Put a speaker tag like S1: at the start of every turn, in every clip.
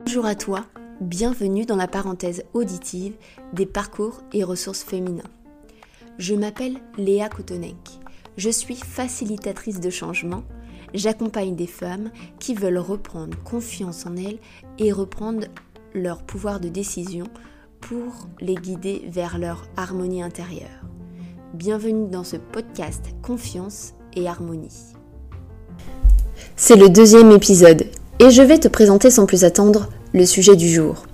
S1: Bonjour à toi, bienvenue dans la parenthèse auditive des parcours et ressources féminins. Je m'appelle Léa Kotonek, je suis facilitatrice de changement, j'accompagne des femmes qui veulent reprendre confiance en elles et reprendre leur pouvoir de décision pour les guider vers leur harmonie intérieure. Bienvenue dans ce podcast Confiance et Harmonie. C'est le deuxième épisode et je vais te présenter sans plus attendre le sujet du jour.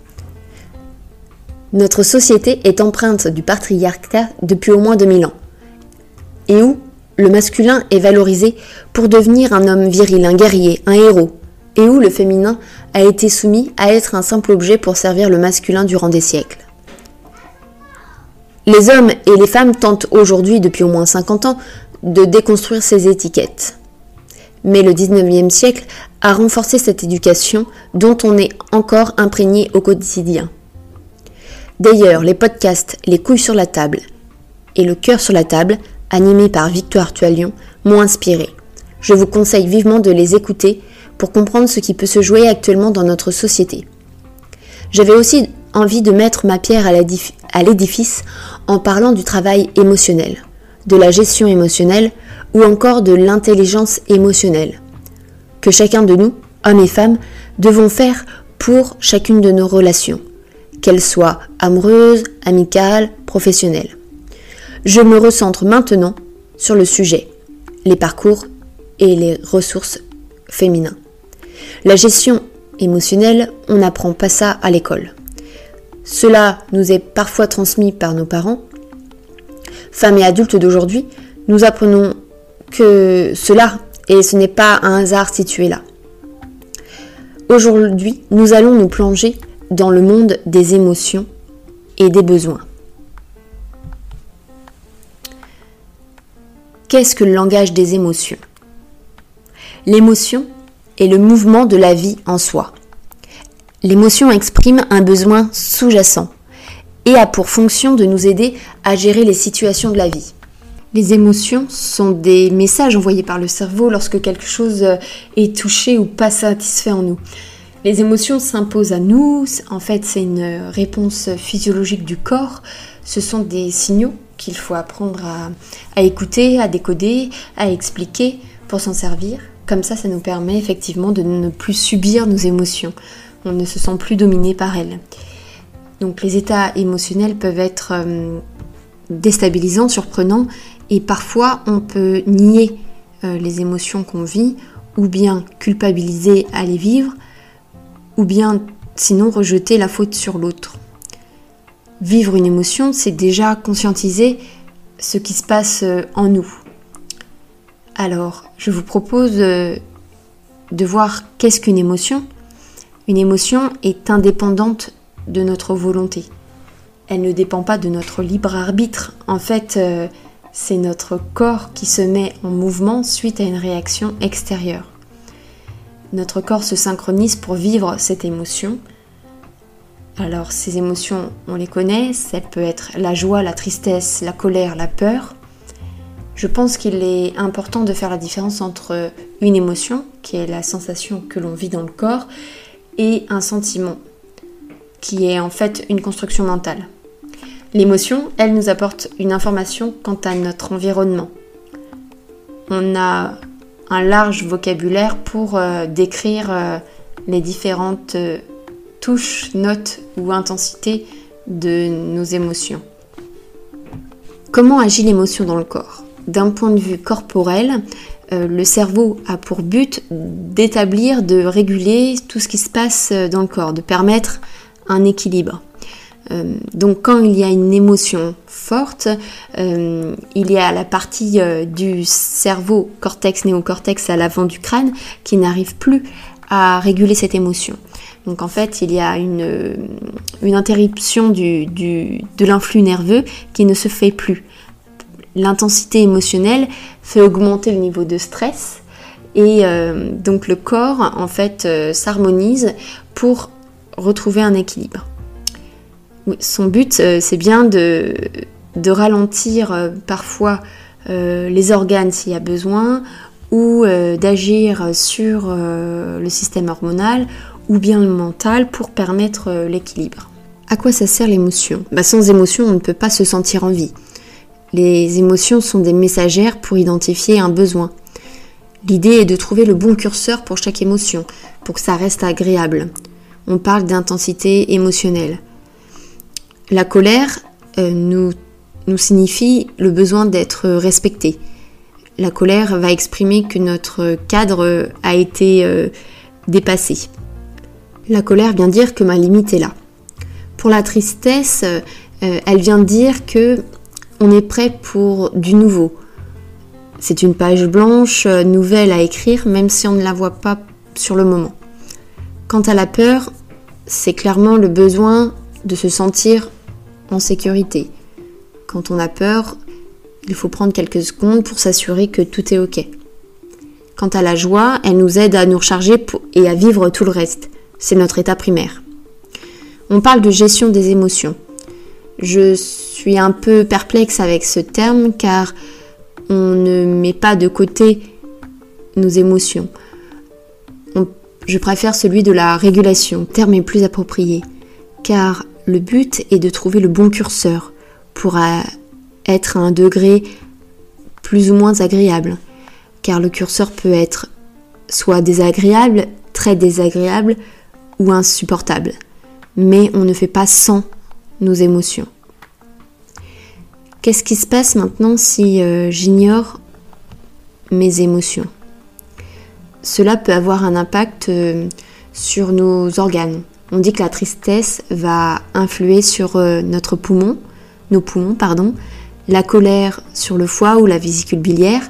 S1: Notre société est empreinte du patriarcat depuis au moins 2000 ans, et où le masculin est valorisé pour devenir un homme viril, un guerrier, un héros, et où le féminin a été soumis à être un simple objet pour servir le masculin durant des siècles. Les hommes et les femmes tentent aujourd'hui, depuis au moins 50 ans, de déconstruire ces étiquettes. Mais le 19e siècle a renforcé cette éducation dont on est encore imprégné au quotidien. D'ailleurs, les podcasts Les couilles sur la table et Le cœur sur la table, animés par Victoire Tualion, m'ont inspiré. Je vous conseille vivement de les écouter pour comprendre ce qui peut se jouer actuellement dans notre société. J'avais aussi envie de mettre ma pierre à l'édifice en parlant du travail émotionnel, de la gestion émotionnelle ou encore de l'intelligence émotionnelle que chacun de nous, hommes et femmes, devons faire pour chacune de nos relations, qu'elles soient amoureuses, amicales, professionnelles. Je me recentre maintenant sur le sujet, les parcours et les ressources féminins. La gestion émotionnelle, on n'apprend pas ça à l'école. Cela nous est parfois transmis par nos parents. Femmes et adultes d'aujourd'hui, nous apprenons que cela et ce n'est pas un hasard si tu es là. Aujourd'hui, nous allons nous plonger dans le monde des émotions et des besoins. Qu'est-ce que le langage des émotions? L'émotion est le mouvement de la vie en soi. L'émotion exprime un besoin sous-jacent et a pour fonction de nous aider à gérer les situations de la vie. Les émotions sont des messages envoyés par le cerveau lorsque quelque chose euh, est touché ou pas satisfait en nous. Les émotions s'imposent à nous, en fait c'est une réponse physiologique du corps, ce sont des signaux qu'il faut apprendre à, écouter, à décoder, à expliquer pour s'en servir. Comme ça, ça nous permet effectivement de ne plus subir nos émotions. On ne se sent plus dominé par elles. Donc les états émotionnels peuvent être euh, déstabilisants, surprenants, et parfois, on peut nier euh, les émotions qu'on vit, ou bien culpabiliser à les vivre, ou bien sinon rejeter la faute sur l'autre. Vivre une émotion, c'est déjà conscientiser ce qui se passe euh, en nous. Alors, je vous propose de voir qu'est-ce qu'une émotion. Une émotion est indépendante de notre volonté. Elle ne dépend pas de notre libre arbitre. En fait, c'est notre corps qui se met en mouvement suite à une réaction extérieure. Notre corps se synchronise pour vivre cette émotion. Alors ces émotions, on les connaît, ça peut être la joie, la tristesse, la colère, la peur. Je pense qu'il est important de faire la différence entre une émotion, qui est la sensation que l'on vit dans le corps, et un sentiment, qui est en fait une construction mentale. L'émotion, elle nous apporte une information quant à notre environnement. On a un large vocabulaire pour euh, décrire euh, les différentes euh, touches, notes ou intensités de nos émotions. Comment agit l'émotion dans le corps? D'un point de vue corporel, le cerveau a pour but d'établir, de réguler tout ce qui se passe dans le corps, de permettre un équilibre. Euh, donc quand il y a une émotion forte, euh, il y a la partie euh, du cerveau cortex néocortex à l'avant du crâne qui n'arrive plus à réguler cette émotion. Donc en fait, il y a une, interruption de l'influx nerveux qui ne se fait plus. L'intensité émotionnelle fait augmenter le niveau de stress et donc le corps en fait s'harmonise pour retrouver un équilibre son but, euh, c'est bien de, ralentir euh, parfois euh, les organes s'il y a besoin, ou d'agir sur le système hormonal ou bien le mental pour permettre l'équilibre. À quoi ça sert l'émotion? Bah, Sans émotion, on ne peut pas se sentir en vie. Les émotions sont des messagères pour identifier un besoin. L'idée est de trouver le bon curseur pour chaque émotion, pour que ça reste agréable. On parle d'intensité émotionnelle. La colère euh, nous, signifie le besoin d'être respecté. La colère va exprimer que notre cadre a été euh, dépassé. La colère vient dire que ma limite est là. Pour la tristesse, euh, elle vient dire que on est prêt pour du nouveau. C'est une page blanche nouvelle à écrire, même si on ne la voit pas sur le moment. Quant à la peur, c'est clairement le besoin de se sentir en sécurité. Quand on a peur, il faut prendre quelques secondes pour s'assurer que tout est OK. Quant à la joie, elle nous aide à nous recharger et à vivre tout le reste. C'est notre état primaire. On parle de gestion des émotions. Je suis un peu perplexe avec ce terme car on ne met pas de côté nos émotions. Je préfère celui de la régulation. Terme est plus approprié car le but est de trouver le bon curseur pour être à un degré plus ou moins agréable. Car le curseur peut être soit désagréable, très désagréable ou insupportable. Mais on ne fait pas sans nos émotions. Qu'est-ce qui se passe maintenant si euh, j'ignore mes émotions? Cela peut avoir un impact euh, sur nos organes. On dit que la tristesse va influer sur euh, notre poumon, nos poumons, pardon, la colère sur le foie ou la vésicule biliaire,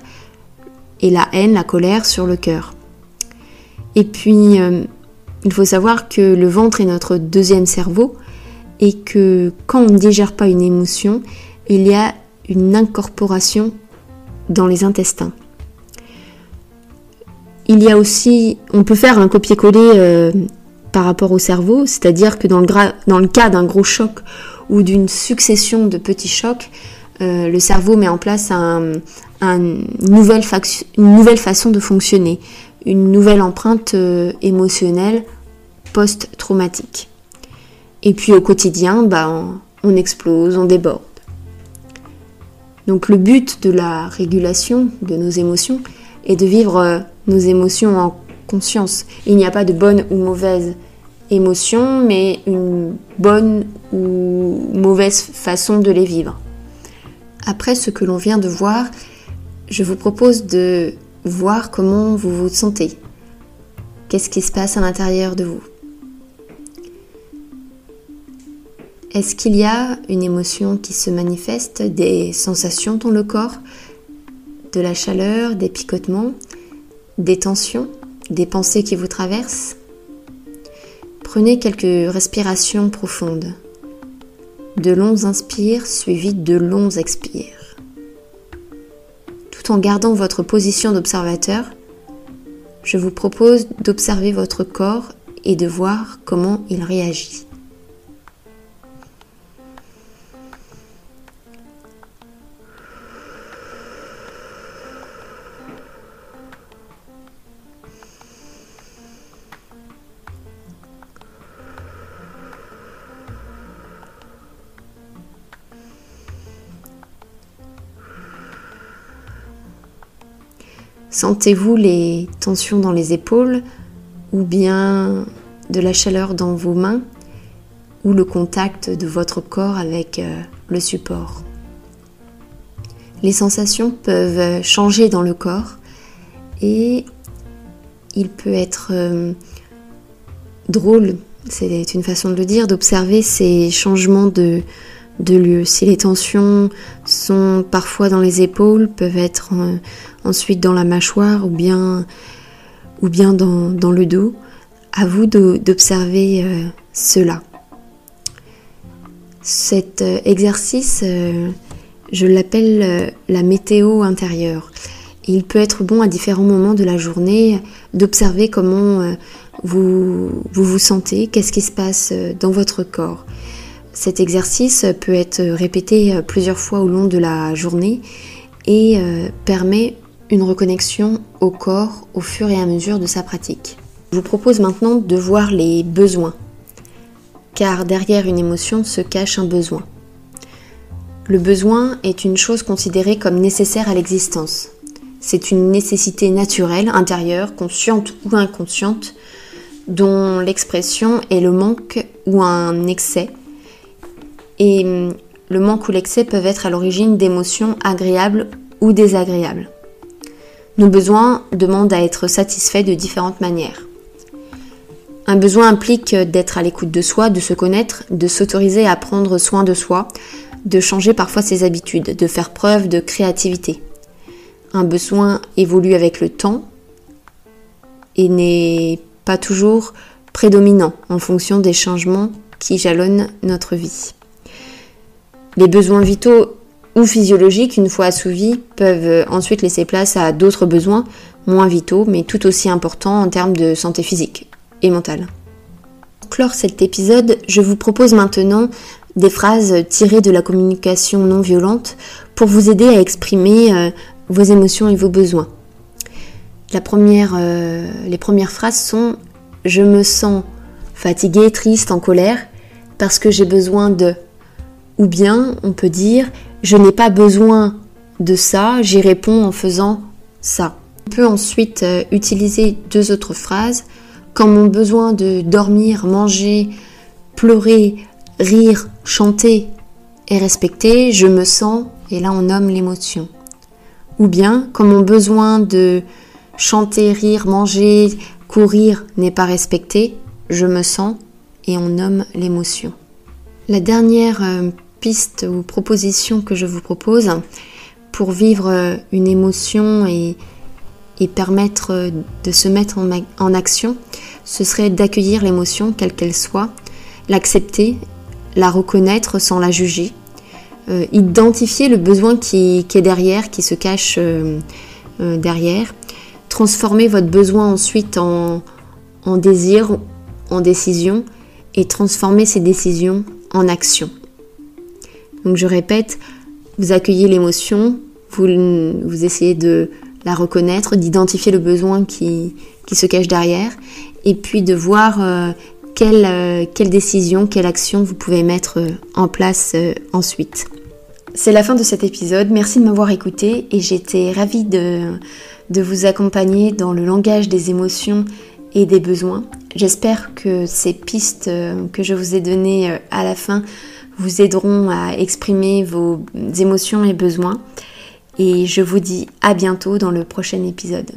S1: et la haine, la colère sur le cœur. Et puis, il faut savoir que le ventre est notre deuxième cerveau et que quand on ne digère pas une émotion, il y a une incorporation dans les intestins. Il y a aussi, on peut faire un copier-coller euh, par rapport au cerveau, c'est-à-dire que dans le, cas d'un gros choc ou d'une succession de petits chocs, euh, le cerveau met en place un, une, nouvelle une, nouvelle façon de fonctionner, une nouvelle empreinte euh, émotionnelle post-traumatique. Et puis au quotidien, bah, on explose, on déborde. Donc le but de la régulation de nos émotions est de vivre euh, nos émotions en conscience. Il n'y a pas de bonne ou mauvaise émotion, mais une bonne ou mauvaise façon de les vivre. Après ce que l'on vient de voir, je vous propose de voir comment vous vous sentez. Qu'est-ce qui se passe à l'intérieur de vous? Est-ce qu'il y a une émotion qui se manifeste, des sensations dans le corps, de la chaleur, des picotements, des tensions, des pensées qui vous traversent Prenez quelques respirations profondes. De longs inspires suivis de longs expires. Tout en gardant votre position d'observateur, je vous propose d'observer votre corps et de voir comment il réagit. Sentez-vous les tensions dans les épaules ou bien de la chaleur dans vos mains ou le contact de votre corps avec euh, le support? Les sensations peuvent changer dans le corps et il peut être euh, drôle, c'est une façon de le dire, d'observer ces changements de, de lieu. Si les tensions sont parfois dans les épaules, peuvent être euh, ensuite dans la mâchoire ou bien, ou bien dans, le dos, à vous d'observer euh, cela. Cet euh, exercice, je l'appelle la météo intérieure. Il peut être bon à différents moments de la journée d'observer comment vous, vous vous sentez, qu'est-ce qui se passe dans votre corps. Cet exercice peut être répété plusieurs fois au long de la journée et euh, permet une reconnexion au corps au fur et à mesure de sa pratique. Je vous propose maintenant de voir les besoins, car derrière une émotion se cache un besoin. Le besoin est une chose considérée comme nécessaire à l'existence. C'est une nécessité naturelle, intérieure, consciente ou inconsciente, dont l'expression est le manque ou un excès. Et hum, le manque ou l'excès peuvent être à l'origine d'émotions agréables ou désagréables. Nos besoins demandent à être satisfaits de différentes manières. Un besoin implique d'être à l'écoute de soi, de se connaître, de s'autoriser à prendre soin de soi, de changer parfois ses habitudes, de faire preuve de créativité. Un besoin évolue avec le temps et n'est pas toujours prédominant en fonction des changements qui jalonnent notre vie. Les besoins vitaux ou physiologiques, une fois assouvis, peuvent ensuite laisser place à d'autres besoins moins vitaux, mais tout aussi importants en termes de santé physique et mentale. Pour clore cet épisode, je vous propose maintenant des phrases tirées de la communication non violente pour vous aider à exprimer euh, vos émotions et vos besoins. Euh, les premières phrases sont Je me sens fatiguée, triste, en colère parce que j'ai besoin de. Ou bien on peut dire Je n'ai pas besoin de ça, j'y réponds en faisant ça. On peut ensuite euh, utiliser deux autres phrases. Quand mon besoin de dormir, manger, pleurer, rire, chanter est respecté, je me sens, et là on nomme l'émotion. Ou bien, quand mon besoin de chanter, rire, manger, courir n'est pas respecté, je me sens, et on nomme l'émotion. La dernière euh, piste ou proposition que je vous propose pour vivre euh, une émotion et, permettre euh, de se mettre en action, ce serait d'accueillir l'émotion, quelle qu'elle soit, l'accepter la reconnaître sans la juger, euh, identifier le besoin qui, est derrière, qui se cache derrière, transformer votre besoin ensuite en, en désir, en décision, et transformer ces décisions en action. Donc je répète, vous accueillez l'émotion, vous, essayez de la reconnaître, d'identifier le besoin qui, se cache derrière, et puis de voir quelle, euh, quelle décision, quelle action vous pouvez mettre euh, en place euh, ensuite. C'est la fin de cet épisode. Merci de m'avoir écouté et j'étais ravie de vous accompagner dans le langage des émotions et des besoins. J'espère que ces pistes que je vous ai données à la fin vous aideront à exprimer vos émotions et besoins. Et je vous dis à bientôt dans le prochain épisode.